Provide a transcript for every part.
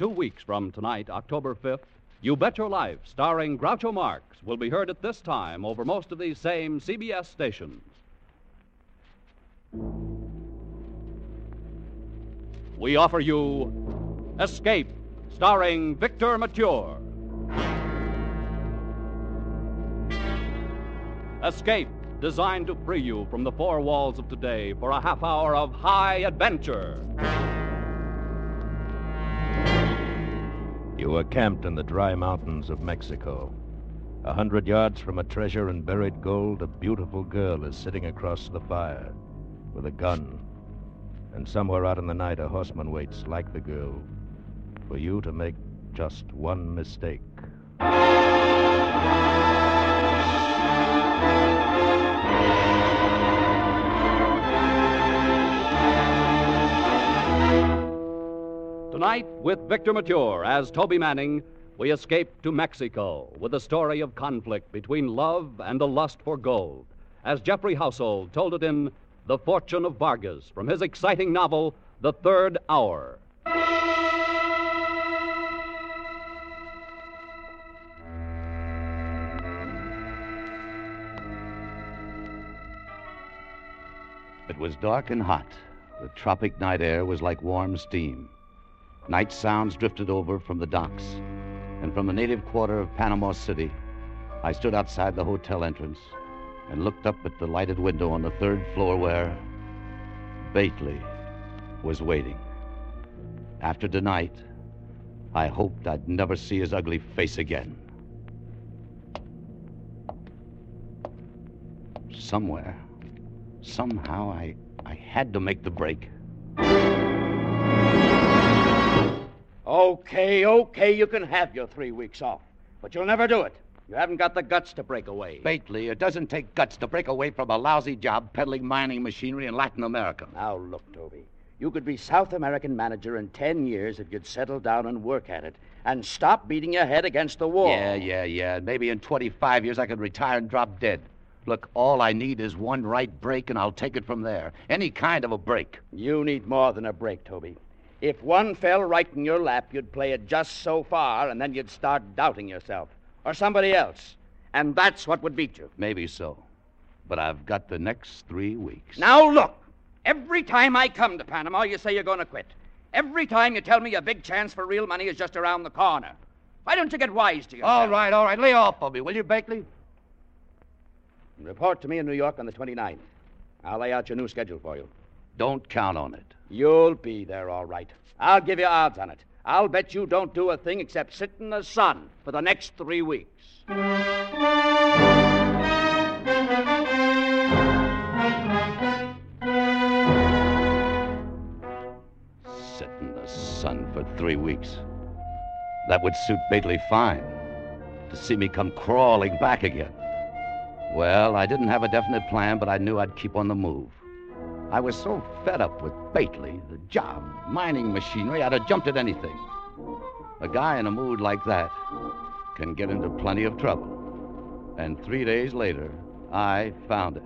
two weeks from tonight, October 5th, You Bet Your Life, starring Groucho Marx, will be heard at this time over most of these same CBS stations. We offer you Escape, starring Victor Mature. Escape, designed to free you from the four walls of today for a half hour of high adventure. You are camped in the dry mountains of Mexico. A hundred yards from a treasure in buried gold, a beautiful girl is sitting across the fire with a gun. And somewhere out in the night, a horseman waits like the girl for you to make just one mistake. Tonight, with Victor Mature as Toby Manning, we escape to Mexico with a story of conflict between love and the lust for gold, as Geoffrey Household told it in The Fortune of Vargas from his exciting novel, The Third Hour. It was dark and hot. The tropic night air was like warm steam. Night sounds drifted over from the docks. And from the native quarter of Panama City, I stood outside the hotel entrance and looked up at the lighted window on the third floor where Bately was waiting. After tonight, I hoped I'd never see his ugly face again. Somewhere, somehow, I, I had to make the break. Okay, okay, you can have your three weeks off. But you'll never do it. You haven't got the guts to break away. Bately, it doesn't take guts to break away from a lousy job peddling mining machinery in Latin America. Now, look, Toby. You could be South American manager in ten years if you'd settle down and work at it and stop beating your head against the wall. Yeah, yeah, yeah. Maybe in 25 years I could retire and drop dead. Look, all I need is one right break, and I'll take it from there. Any kind of a break. You need more than a break, Toby. If one fell right in your lap, you'd play it just so far, and then you'd start doubting yourself. Or somebody else. And that's what would beat you. Maybe so. But I've got the next three weeks. Now, look. Every time I come to Panama, you say you're going to quit. Every time you tell me a big chance for real money is just around the corner. Why don't you get wise to yourself? All right, all right. Lay off of me, will you, Bately? Report to me in New York on the 29th. I'll lay out your new schedule for you. Don't count on it. You'll be there, all right. I'll give you odds on it. I'll bet you don't do a thing except sit in the sun for the next three weeks. Sit in the sun for three weeks. That would suit Bately fine. To see me come crawling back again. Well, I didn't have a definite plan, but I knew I'd keep on the move. I was so fed up with Bately, the job, mining machinery, I'd have jumped at anything. A guy in a mood like that can get into plenty of trouble. And three days later, I found it.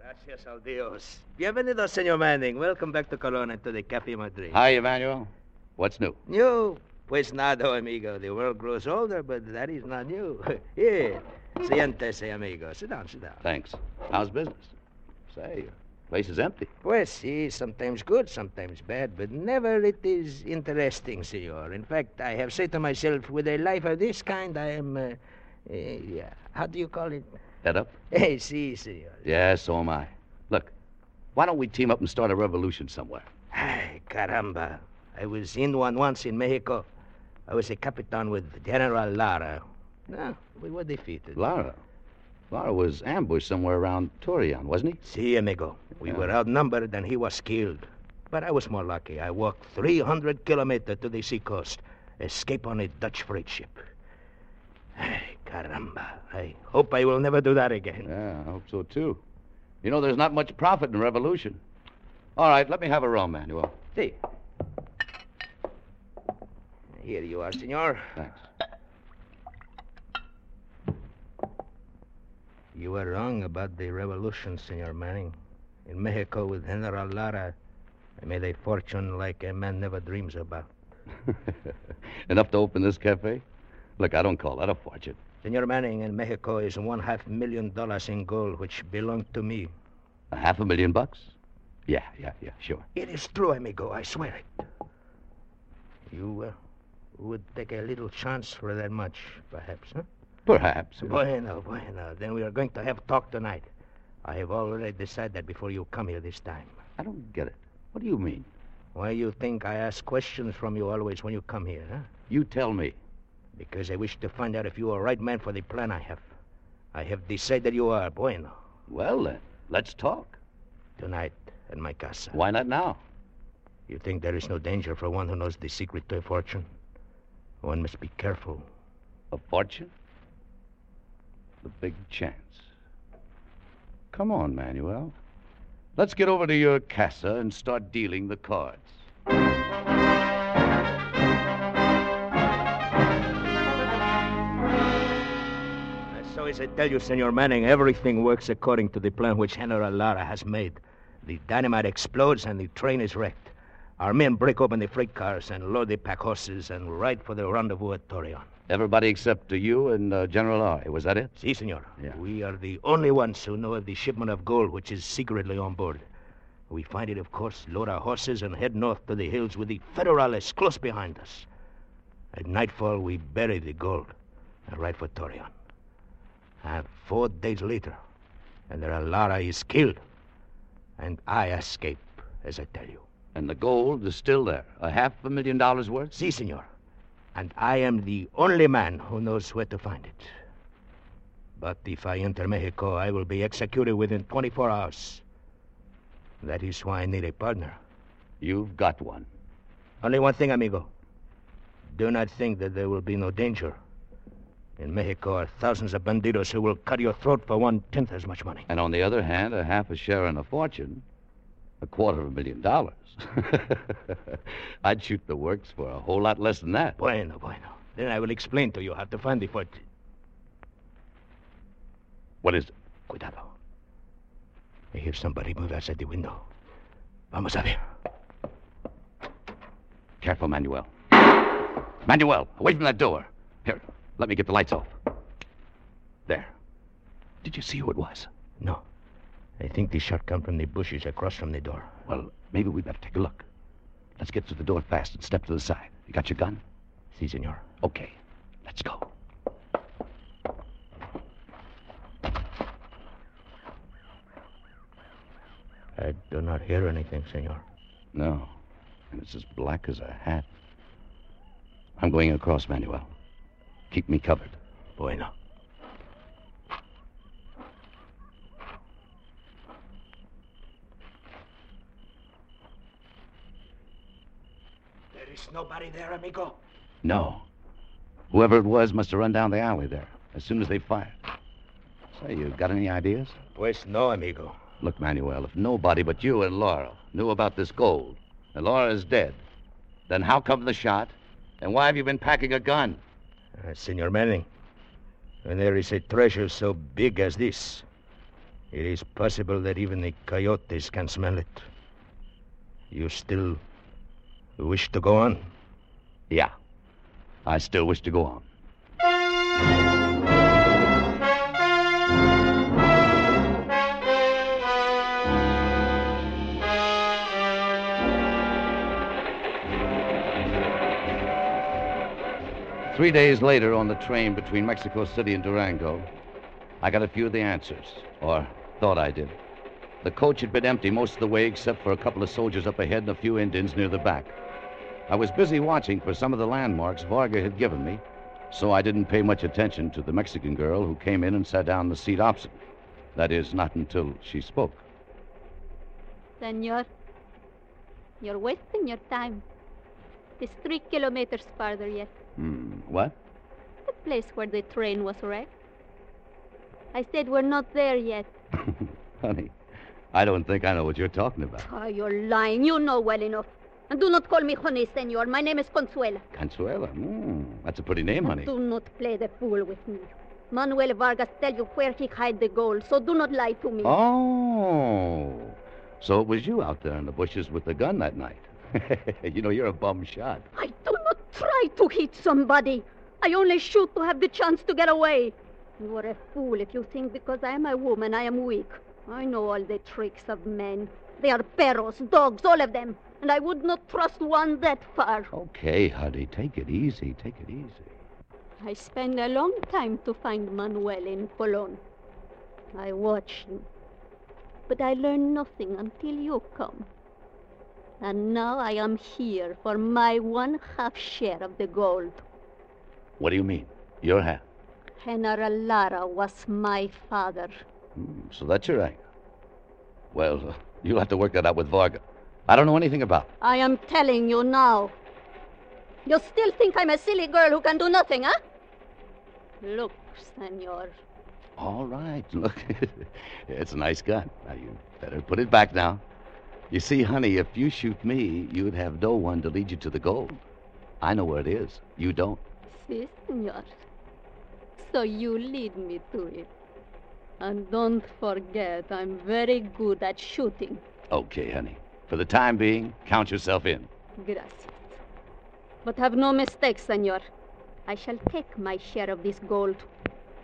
Gracias al Dios. Bienvenido, Senor Manning. Welcome back to Colon to the Cafe Madrid. Hi, Emmanuel. What's new? New? Pues nada, amigo. The world grows older, but that is not new. Here. Siéntese, amigo. Sit down, sit down. Thanks. How's business? Say, place is empty. Pues sí, sometimes good, sometimes bad, but never it is interesting, senor. In fact, I have said to myself, with a life of this kind, I am, uh, uh, how do you call it? Head up? Hey, si, senor. Yeah, so am I. Look, why don't we team up and start a revolution somewhere? Ay, caramba. I was in one once in Mexico. I was a capitan with General Lara. No, we were defeated. Lara. Lara was ambushed somewhere around Torreon, wasn't he? Si, amigo. We Yeah. were outnumbered and he was killed. But I was more lucky. I walked 300 kilometers to the seacoast, escape on a Dutch freight ship. Ay, caramba. I hope I will never do that again. Yeah, I hope so too. You know, there's not much profit in revolution. All right, let me have a rum, Manuel. Si. Here you are, senor. Thanks. You were wrong about the revolution, Senor Manning. In Mexico with General Lara, I made a fortune like a man never dreams about. Enough to open this cafe? Look, I don't call that a fortune. Senor Manning, in Mexico is one half million dollars in gold which belonged to me. A half a million bucks? Yeah, yeah, yeah, sure. It is true, amigo. I swear it. You uh, would take a little chance for that much, perhaps, huh? Perhaps. Bueno, bueno. Then we are going to have talk tonight. I have already decided that before you come here this time. I don't get it. What do you mean? Why you think I ask questions from you always when you come here, huh? You tell me. Because I wish to find out if you are right man for the plan I have. I have decided you are, bueno. Well, then, let's talk. Tonight at my casa. Why not now? You think there is no danger for one who knows the secret to a fortune? One must be careful. A fortune? The big chance. Come on, Manuel. Let's get over to your casa and start dealing the cards. So as I tell you, Senor Manning, everything works according to the plan which General Lara has made. The dynamite explodes and the train is wrecked. Our men break open the freight cars and load the pack horses and ride for the rendezvous at Torreon. Everybody except uh, you and uh, General Lara. Was that it? Si, senor. Yeah. We are the only ones who know of the shipment of gold which is secretly on board. We find it, of course, load our horses and head north to the hills with the Federales close behind us. At nightfall, we bury the gold and ride for Torreon. And four days later, and Lara is killed, and I escape, as I tell you. And the gold is still there. A half a million dollars worth? Si, senor. And I am the only man who knows where to find it. But if I enter Mexico, I will be executed within 24 hours. That is why I need a partner. You've got one. Only one thing, amigo. Do not think that there will be no danger. In Mexico are thousands of bandidos who will cut your throat for one tenth as much money. And on the other hand, a half a share in a fortune, a quarter of a million dollars. I'd shoot the works for a whole lot less than that. Bueno, bueno. Then I will explain to you how to find the fortune. What is it? Cuidado. I hear somebody move outside the window. Vamos a ver. Careful, Manuel. Manuel, away from that door. Here, let me get the lights off. There. Did you see who it was? No. I think the shot come from the bushes across from the door. Well, maybe we better take a look. Let's get through the door fast and step to the side. You got your gun? Si, senor. Okay. Let's go. I do not hear anything, senor. No. And it's as black as a hat. I'm going across, Manuel. Keep me covered. Bueno. Nobody there, amigo. No. Whoever it was must have run down the alley there as soon as they fired. Say, you got any ideas? Pues no, amigo. Look, Manuel, if nobody but you and Lara knew about this gold, and Lara is dead, then how come the shot? And why have you been packing a gun? Uh, Senor Manning, when there is a treasure so big as this, it is possible that even the coyotes can smell it. You still wish to go on? Yeah. I still wish to go on. Three days later, on the train between Mexico City and Durango, I got a few of the answers, or thought I did. The coach had been empty most of the way except for a couple of soldiers up ahead and a few Indians near the back. I was busy watching for some of the landmarks Varga had given me, so I didn't pay much attention to the Mexican girl who came in and sat down in the seat opposite. That is, not until she spoke. Senor, you're wasting your time. It's three kilometers farther yet. Hmm, what? The place where the train was wrecked. I said we're not there yet. Honey, I don't think I know what you're talking about. Oh, you're lying. You know well enough. And do not call me honey, senor. My name is Consuela. Consuela? Hmm, that's a pretty name, honey. Do not play the fool with me. Manuel Vargas tell you where he hide the gold, so do not lie to me. Oh, so it was you out there in the bushes with the gun that night. you know, you're a bum shot. I do not try to hit somebody. I only shoot to have the chance to get away. You are a fool if you think because I am a woman I am weak. I know all the tricks of men. They are perros, dogs, all of them. And I would not trust one that far. Okay, honey, take it easy. Take it easy. I spent a long time to find Manuel in Colon. I watched him. But I learned nothing until you come. And now I am here for my one half share of the gold. What do you mean? Your half? General Lara was my father. Hmm, so that's your angle. Well, uh, you'll have to work that out with Varga. I don't know anything about it. I am telling you now. You still think I'm a silly girl who can do nothing, huh? Look, senor. All right, look. it's a nice gun. Now, you better put it back now. You see, honey, if you shoot me, you'd have no one to lead you to the gold. I know where it is. You don't. Si, senor. So you lead me to it. And don't forget, I'm very good at shooting. Okay, honey. For the time being, count yourself in. Gracias. But have no mistake, senor. I shall take my share of this gold,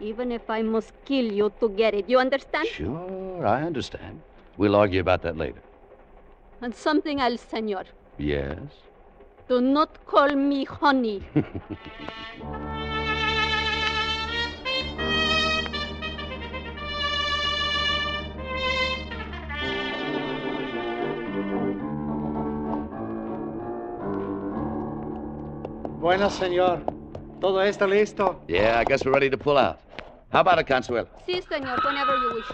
even if I must kill you to get it. You understand? Sure, I understand. We'll argue about that later. And something else, senor. Yes? Do not call me honey. Bueno, señor. Todo está listo. Yeah, I guess we're ready to pull out. How about it, Consuelo? si, senor, whenever you wish.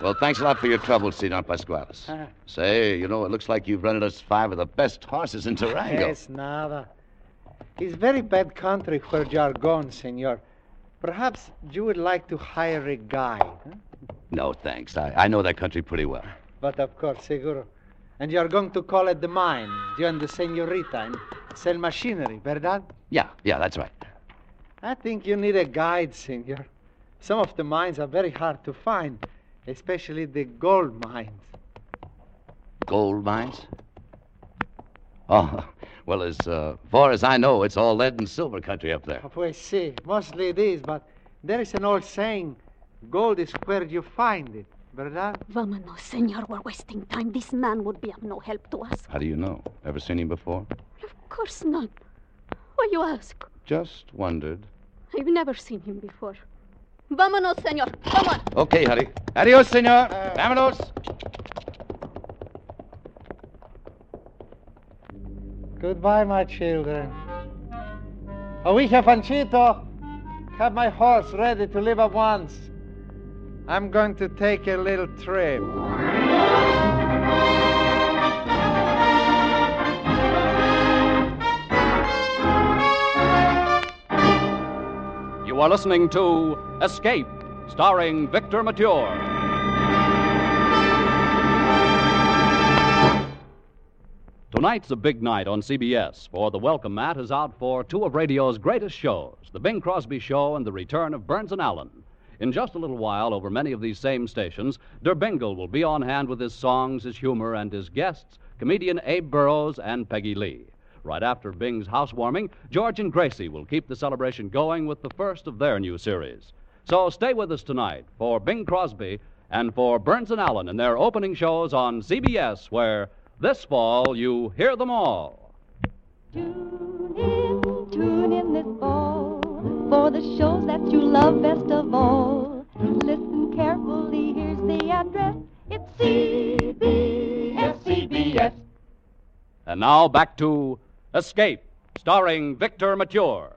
Well, thanks a lot for your trouble, Senor Pascualis. Uh, Say, you know, it looks like you've rented us five of the best horses in Durango. Yes, nada. It's very bad country where you are going, senor. Perhaps you would like to hire a guide. huh? No, thanks. I, I know that country pretty well. But of course, seguro. And you are going to call at the mine, you and the senorita, and sell machinery, verdad? Yeah, yeah, that's right. I think you need a guide, senor. Some of the mines are very hard to find, especially the gold mines. Gold mines? Oh, well, as uh, far as I know, it's all lead and silver country up there. Pues sí, mostly it is, but there is an old saying, gold is where you find it, verdad? Vámonos, senor. We're wasting time. This man would be of no help to us. How do you know? Ever seen him before? Of course not. Why you ask? Just wondered. I've never seen him before. Vámonos, senor. Come on. Okay, honey. Adios, senor. Vámonos. Goodbye, my children. Oija Fanchito, have my horse ready to leave at once. I'm going to take a little trip. You are listening to Escape, starring Victor Mature. Tonight's a big night on CBS, for the welcome mat is out for two of radio's greatest shows The Bing Crosby Show and The Return of Burns and Allen. In just a little while, over many of these same stations, Der Bingle will be on hand with his songs, his humor, and his guests, comedian Abe Burrows and Peggy Lee. Right after Bing's housewarming, George and Gracie will keep the celebration going with the first of their new series. So stay with us tonight for Bing Crosby and for Burns and Allen in their opening shows on CBS, where this fall you hear them all. Tune in, tune in this fall for the shows that you love best of all. Listen carefully, here's the address. It's CBS, CBS. And now back to Escape, starring Victor Mature.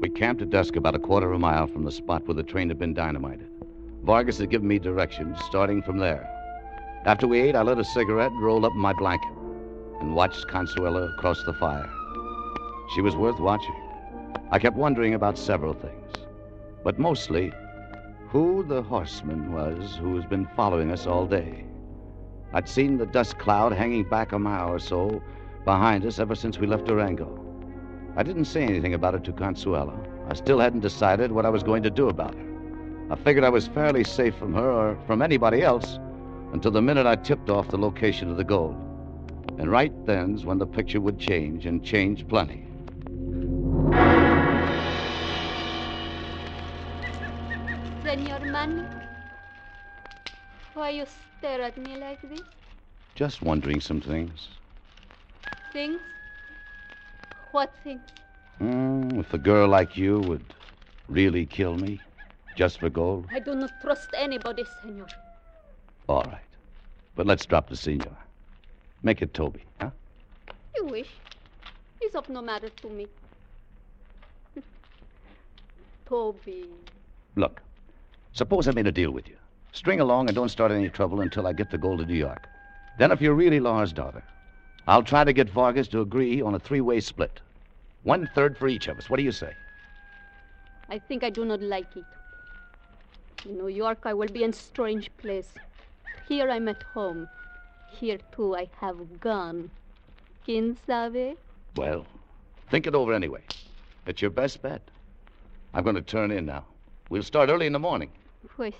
We camped at dusk about a quarter of a mile from the spot where the train had been dynamited. Vargas had given me directions, starting from there. After we ate, I lit a cigarette and rolled up in my blanket and watched Consuela across the fire. She was worth watching. I kept wondering about several things, but mostly who the horseman was who has been following us all day. I'd seen the dust cloud hanging back a mile or so behind us ever since we left Durango. I didn't say anything about it to Consuela. I still hadn't decided what I was going to do about her. I figured I was fairly safe from her or from anybody else until the minute I tipped off the location of the gold. And right then's when the picture would change, and change plenty. Senor Manny, why you stare at me like this? Just wondering some things. Things? What things? Hmm, if a girl like you would really kill me just for gold, I do not trust anybody, senor. All right. But let's drop the senor. Make it Toby, huh? You wish. It's of no matter to me. Toby. Look, suppose I made a deal with you. String along and don't start any trouble until I get the gold to New York. Then, if you're really Lara's daughter, I'll try to get Vargas to agree on a three way split. One third for each of us. What do you say? I think I do not like it. In New York, I will be in a strange place. Here I'm at home. Here, too, I have gone. Quien sabe? Well, think it over anyway. It's your best bet. I'm going to turn in now. We'll start early in the morning. Pues.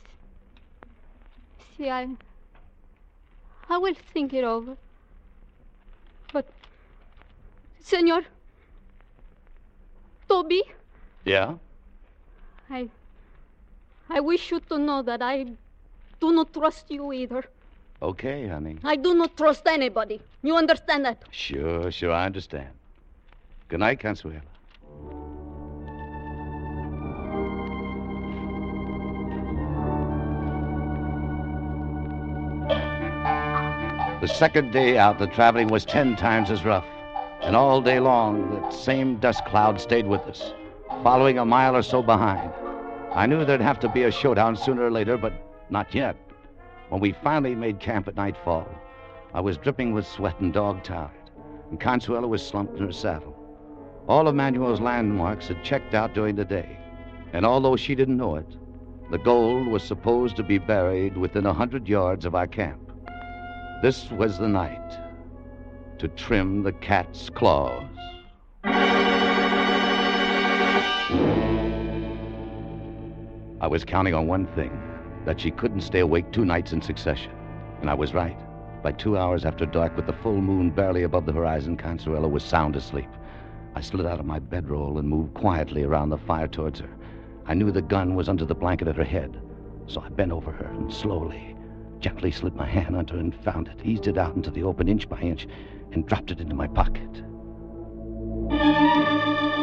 See, I. I will think it over. But. Senor. Toby, Yeah? I. I wish you to know that I do not trust you either. Okay, honey. I do not trust anybody. You understand that? Sure, sure, I understand. Good night, Consuelo. The second day out, the traveling was ten times as rough. And all day long, that same dust cloud stayed with us, following a mile or so behind. I knew there'd have to be a showdown sooner or later, but not yet. When we finally made camp at nightfall, I was dripping with sweat and dog tired, and Consuelo was slumped in her saddle. All of Manuel's landmarks had checked out during the day, and although she didn't know it, the gold was supposed to be buried within a hundred yards of our camp. This was the night to trim the cat's claws. I was counting on one thing that she couldn't stay awake two nights in succession. And I was right. By two hours after dark, with the full moon barely above the horizon, Consuelo was sound asleep. I slid out of my bedroll and moved quietly around the fire towards her. I knew the gun was under the blanket at her head, so I bent over her and slowly, gently slid my hand under and found it, eased it out into the open inch by inch, and dropped it into my pocket.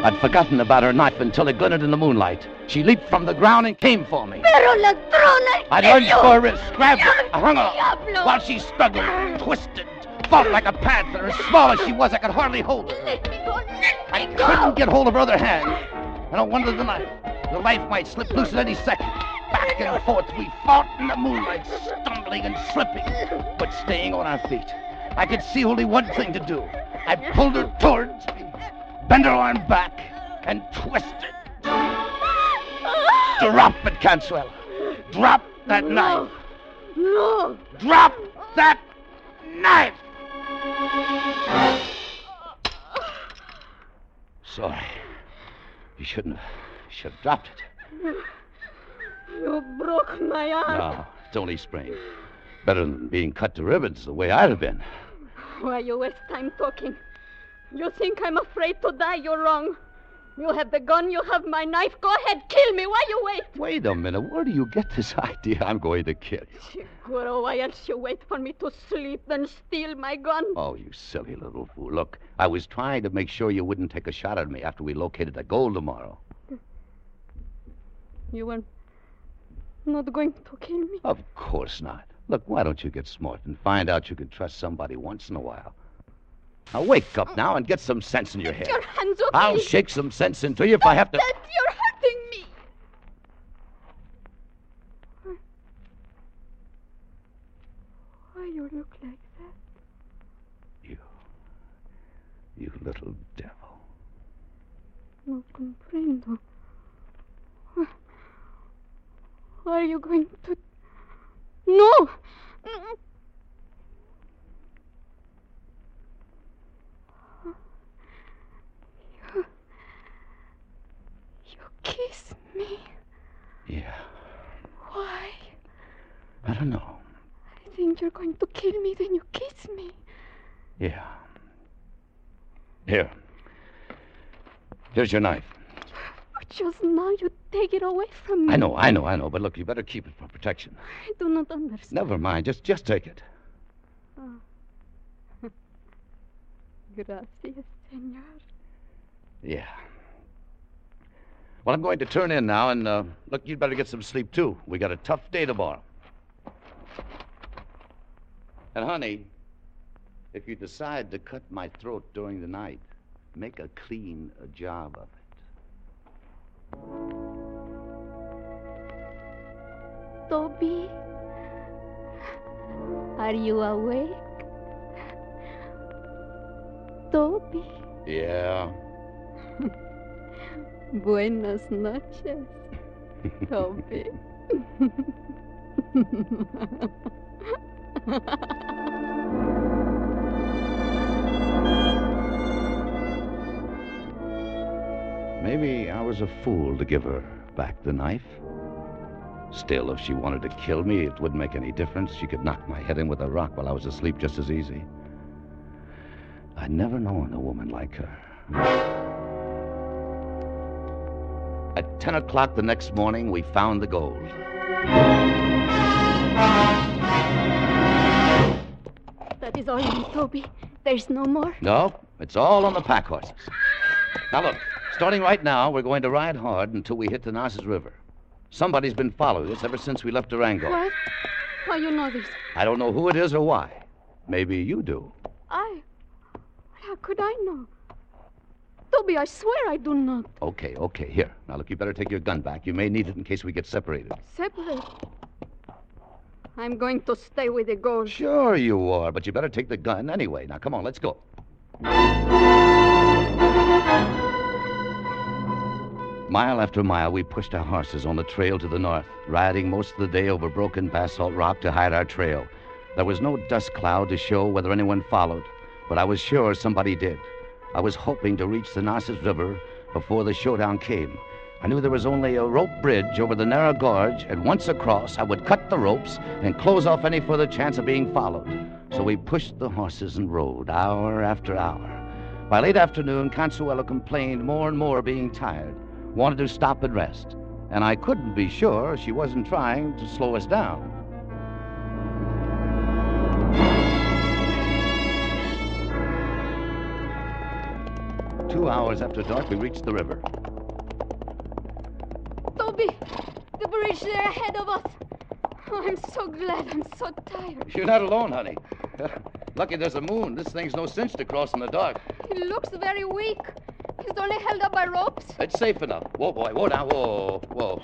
I'd forgotten about her knife until it glinted in the moonlight. She leaped from the ground and came for me. Pero ladrona! I lunged for her wrist, grabbed her, I hung her while she struggled, twisted, fought like a panther. As small as she was, I could hardly hold her. Let me go! Let I me go! couldn't get hold of her other hand. And I wondered the knife. The knife might slip loose at any second. Back and forth we fought in the moonlight, stumbling and slipping, but staying on our feet. I could see only one thing to do. I pulled her towards me, bent her arm back, and twist it. Drop it, Consuelo. Drop that knife. No! Drop that knife! Sorry. You shouldn't have. You should have dropped it. You broke my arm. No, it's only sprained. Better than being cut to ribbons the way I'd have been. Why you waste time talking? You think I'm afraid to die? You're wrong. You have the gun, you have my knife. Go ahead, kill me. Why you wait? Wait a minute. Where do you get this idea I'm going to kill you? Seguro, why else you wait for me to sleep, then steal my gun? Oh, you silly little fool. Look, I was trying to make sure you wouldn't take a shot at me after we located the gold tomorrow. You were not going to kill me? Of course not. Look, why don't you get smart and find out you can trust somebody once in a while? Now wake up now and get some sense in your head. Your hands I'll shake some sense into you if I have to. That you're hurting me. Why you look like that? You. You little devil. No comprendo. What are you going to... No! No. You... You kiss me. Yeah. I don't know. I think you're going to kill me, then you kiss me. Yeah. Here. Here's your knife. But just now you take it away from me. I know, I know, I know. But look, you better keep it for protection. I do not understand. Never mind. Just, just take it. Oh. Gracias, senor. Yeah. Well, I'm going to turn in now, and uh, look, you'd better get some sleep too. We got a tough day tomorrow. And honey, if you decide to cut my throat during the night, make a clean a job of it. Toby, are you awake? Toby, Yeah. buenas noches, Toby. Maybe I was a fool to give her back the knife. Still, if she wanted to kill me, it wouldn't make any difference. She could knock my head in with a rock while I was asleep just as easy. I'd never known a woman like her. At 10 o'clock the next morning, we found the gold. That is all, you, Toby. There's no more. No, it's all on the pack horses. Now, look, starting right now, we're going to ride hard until we hit the Narcissus River. Somebody's been following us ever since we left Durango. What? How you know this? I don't know who it is or why. Maybe you do. I. How could I know? Toby, I swear I do not. Okay, okay, here. Now, look, you better take your gun back. You may need it in case we get separated. Separate. I'm going to stay with the gold. Sure you are, but you better take the gun anyway. Now, come on, let's go. Mile after mile, we pushed our horses on the trail to the north, riding most of the day over broken basalt rock to hide our trail. There was no dust cloud to show whether anyone followed, but I was sure somebody did. I was hoping to reach the Narcissus River before the showdown came. I knew there was only a rope bridge over the narrow gorge, and once across, I would cut the ropes and close off any further chance of being followed. So we pushed the horses and rode, hour after hour. By late afternoon, Consuelo complained more and more being tired, wanted to stop and rest, and I couldn't be sure she wasn't trying to slow us down. Two hours after dark, we reached the river. Toby, the bridge there ahead of us. Oh, I'm so glad. I'm so tired. You're not alone, honey. Lucky there's a moon. This thing's no cinch to cross in the dark. He looks very weak. He's only held up by ropes. It's safe enough. Whoa, boy. Whoa, now. Whoa, whoa.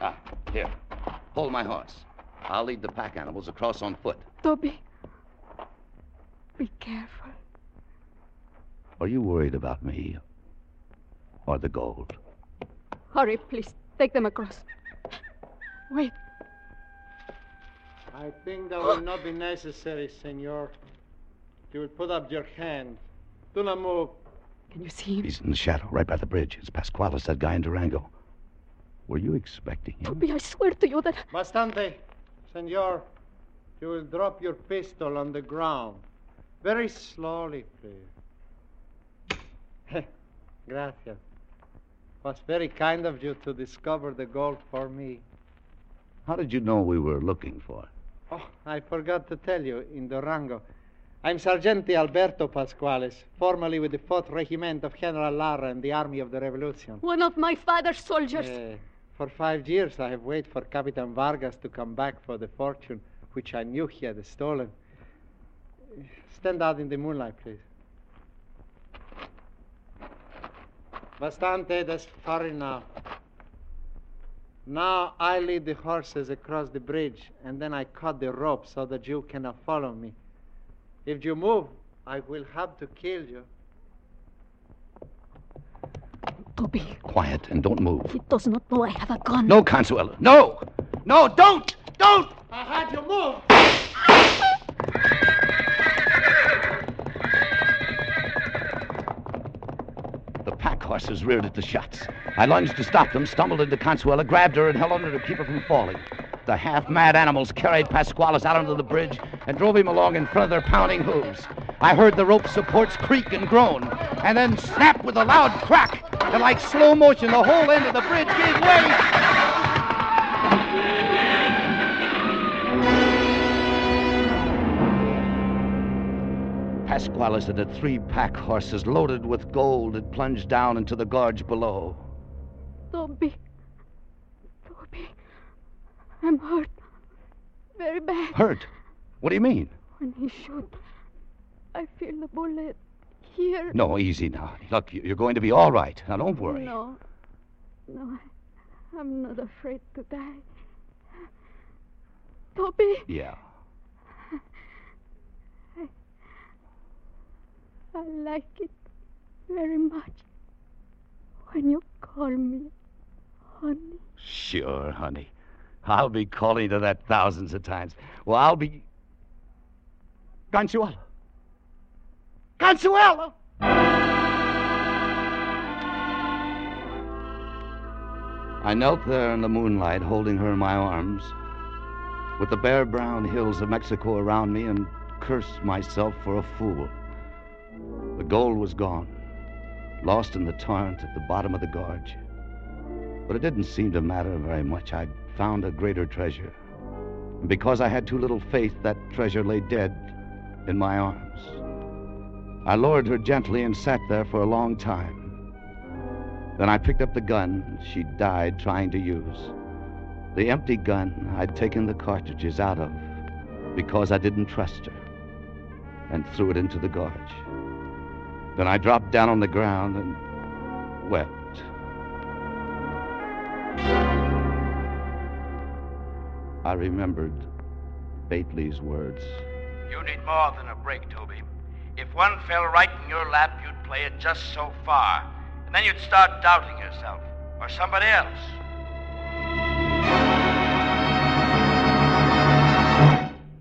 Ah, here. Hold my horse. I'll lead the pack animals across on foot. Toby, be careful. Are you worried about me? Or the gold? Hurry, please. Take them across. Wait. I think that will not be necessary, senor. You will put up your hand. Do not move. Can you see him? He's in the shadow, right by the bridge. It's Pasqualis, that guy in Durango. Were you expecting him? Toby, I swear to you that. Bastante. Senor, you will drop your pistol on the ground. Very slowly, please. Gracias. Was very kind of you to discover the gold for me. How did you know we were looking for it? Oh, I forgot to tell you, in Durango. I'm Sergeante Alberto Pasquales, formerly with the 4th Regiment of General Lara in the Army of the Revolution. One of my father's soldiers. Eh, for five years, I have waited for Capitan Vargas to come back for the fortune which I knew he had stolen. Stand out in the moonlight, please. Bastante, that's far enough. Now I lead the horses across the bridge, and then I cut the rope so that you cannot follow me. If you move, I will have to kill you. Toby, Quiet and don't move. he does not know I have a gun. No, Consuela. No! No, don't! Don't! I had you move! The pack horses reared at the shots. I lunged to stop them, stumbled into Consuela, grabbed her, and held on her to keep her from falling. The half mad animals carried Pasquales out onto the bridge and drove him along in front of their pounding hooves. I heard the rope supports creak and groan, and then snap with a loud crack. And like slow motion, the whole end of the bridge gave way. Pasquales and the three pack horses loaded with gold had plunged down into the gorge below. Toby. Toby. I'm hurt. Very bad. Hurt? What do you mean? When he shoot, I feel the bullet here. No, easy now. Look, you- you're going to be all right. Now, don't worry. No. No, I'm not afraid to die. Toby, Yeah. I, I like it very much when you call me honey. Sure, honey. I'll be calling to that thousands of times. Well, I'll be. Consuela! Consuela! I knelt there in the moonlight, holding her in my arms, with the bare brown hills of Mexico around me, and cursed myself for a fool. The gold was gone, lost in the torrent at the bottom of the gorge. But it didn't seem to matter very much. I'd found a greater treasure. And because I had too little faith, that treasure lay dead in my arms. I lowered her gently and sat there for a long time. Then I picked up the gun she died trying to use. The empty gun I'd taken the cartridges out of because I didn't trust her, and threw it into the gorge. Then I dropped down on the ground and wept. I remembered Bately's words. You need more than a break, Toby. If one fell right in your lap, you'd play it just so far. And then you'd start doubting yourself or somebody else.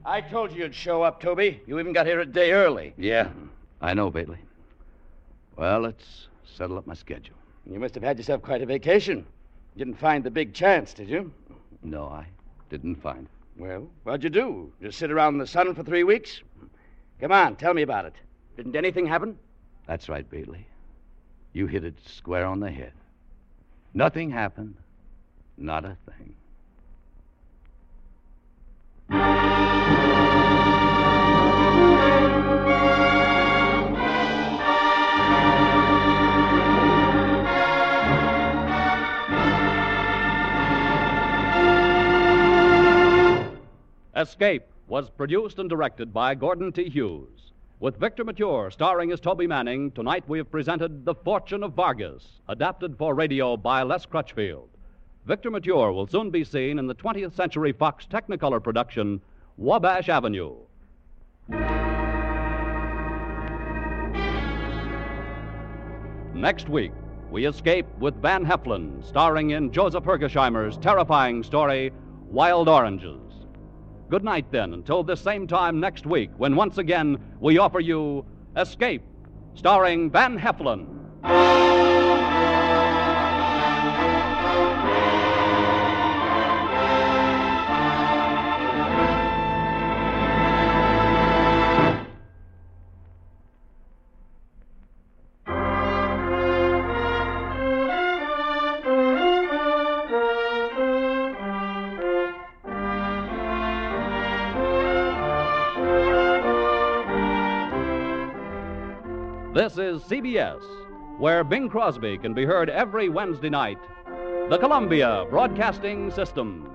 I told you you'd show up, Toby. You even got here a day early. Yeah, I know, Bately. Well, let's settle up my schedule. You must have had yourself quite a vacation. You didn't find the big chance, did you? No, I didn't find it. Well, what'd you do? Just sit around in the sun for three weeks? Come on, tell me about it. Didn't anything happen? That's right, Bately. You hit it square on the head. Nothing happened. Not a thing. Escape was produced and directed by Gordon T. Hughes. With Victor Mature starring as Toby Manning, tonight we have presented The Fortune of Vargas, adapted for radio by Les Crutchfield. Victor Mature will soon be seen in the 20th Century Fox Technicolor production, Wabash Avenue. Next week, we escape with Van Heflin, starring in Joseph Hergesheimer's terrifying story, Wild Oranges. Good night, then, until this same time next week, when once again we offer you Escape, starring Van Heflin. This is CBS, where Bing Crosby can be heard every Wednesday night. The Columbia Broadcasting System.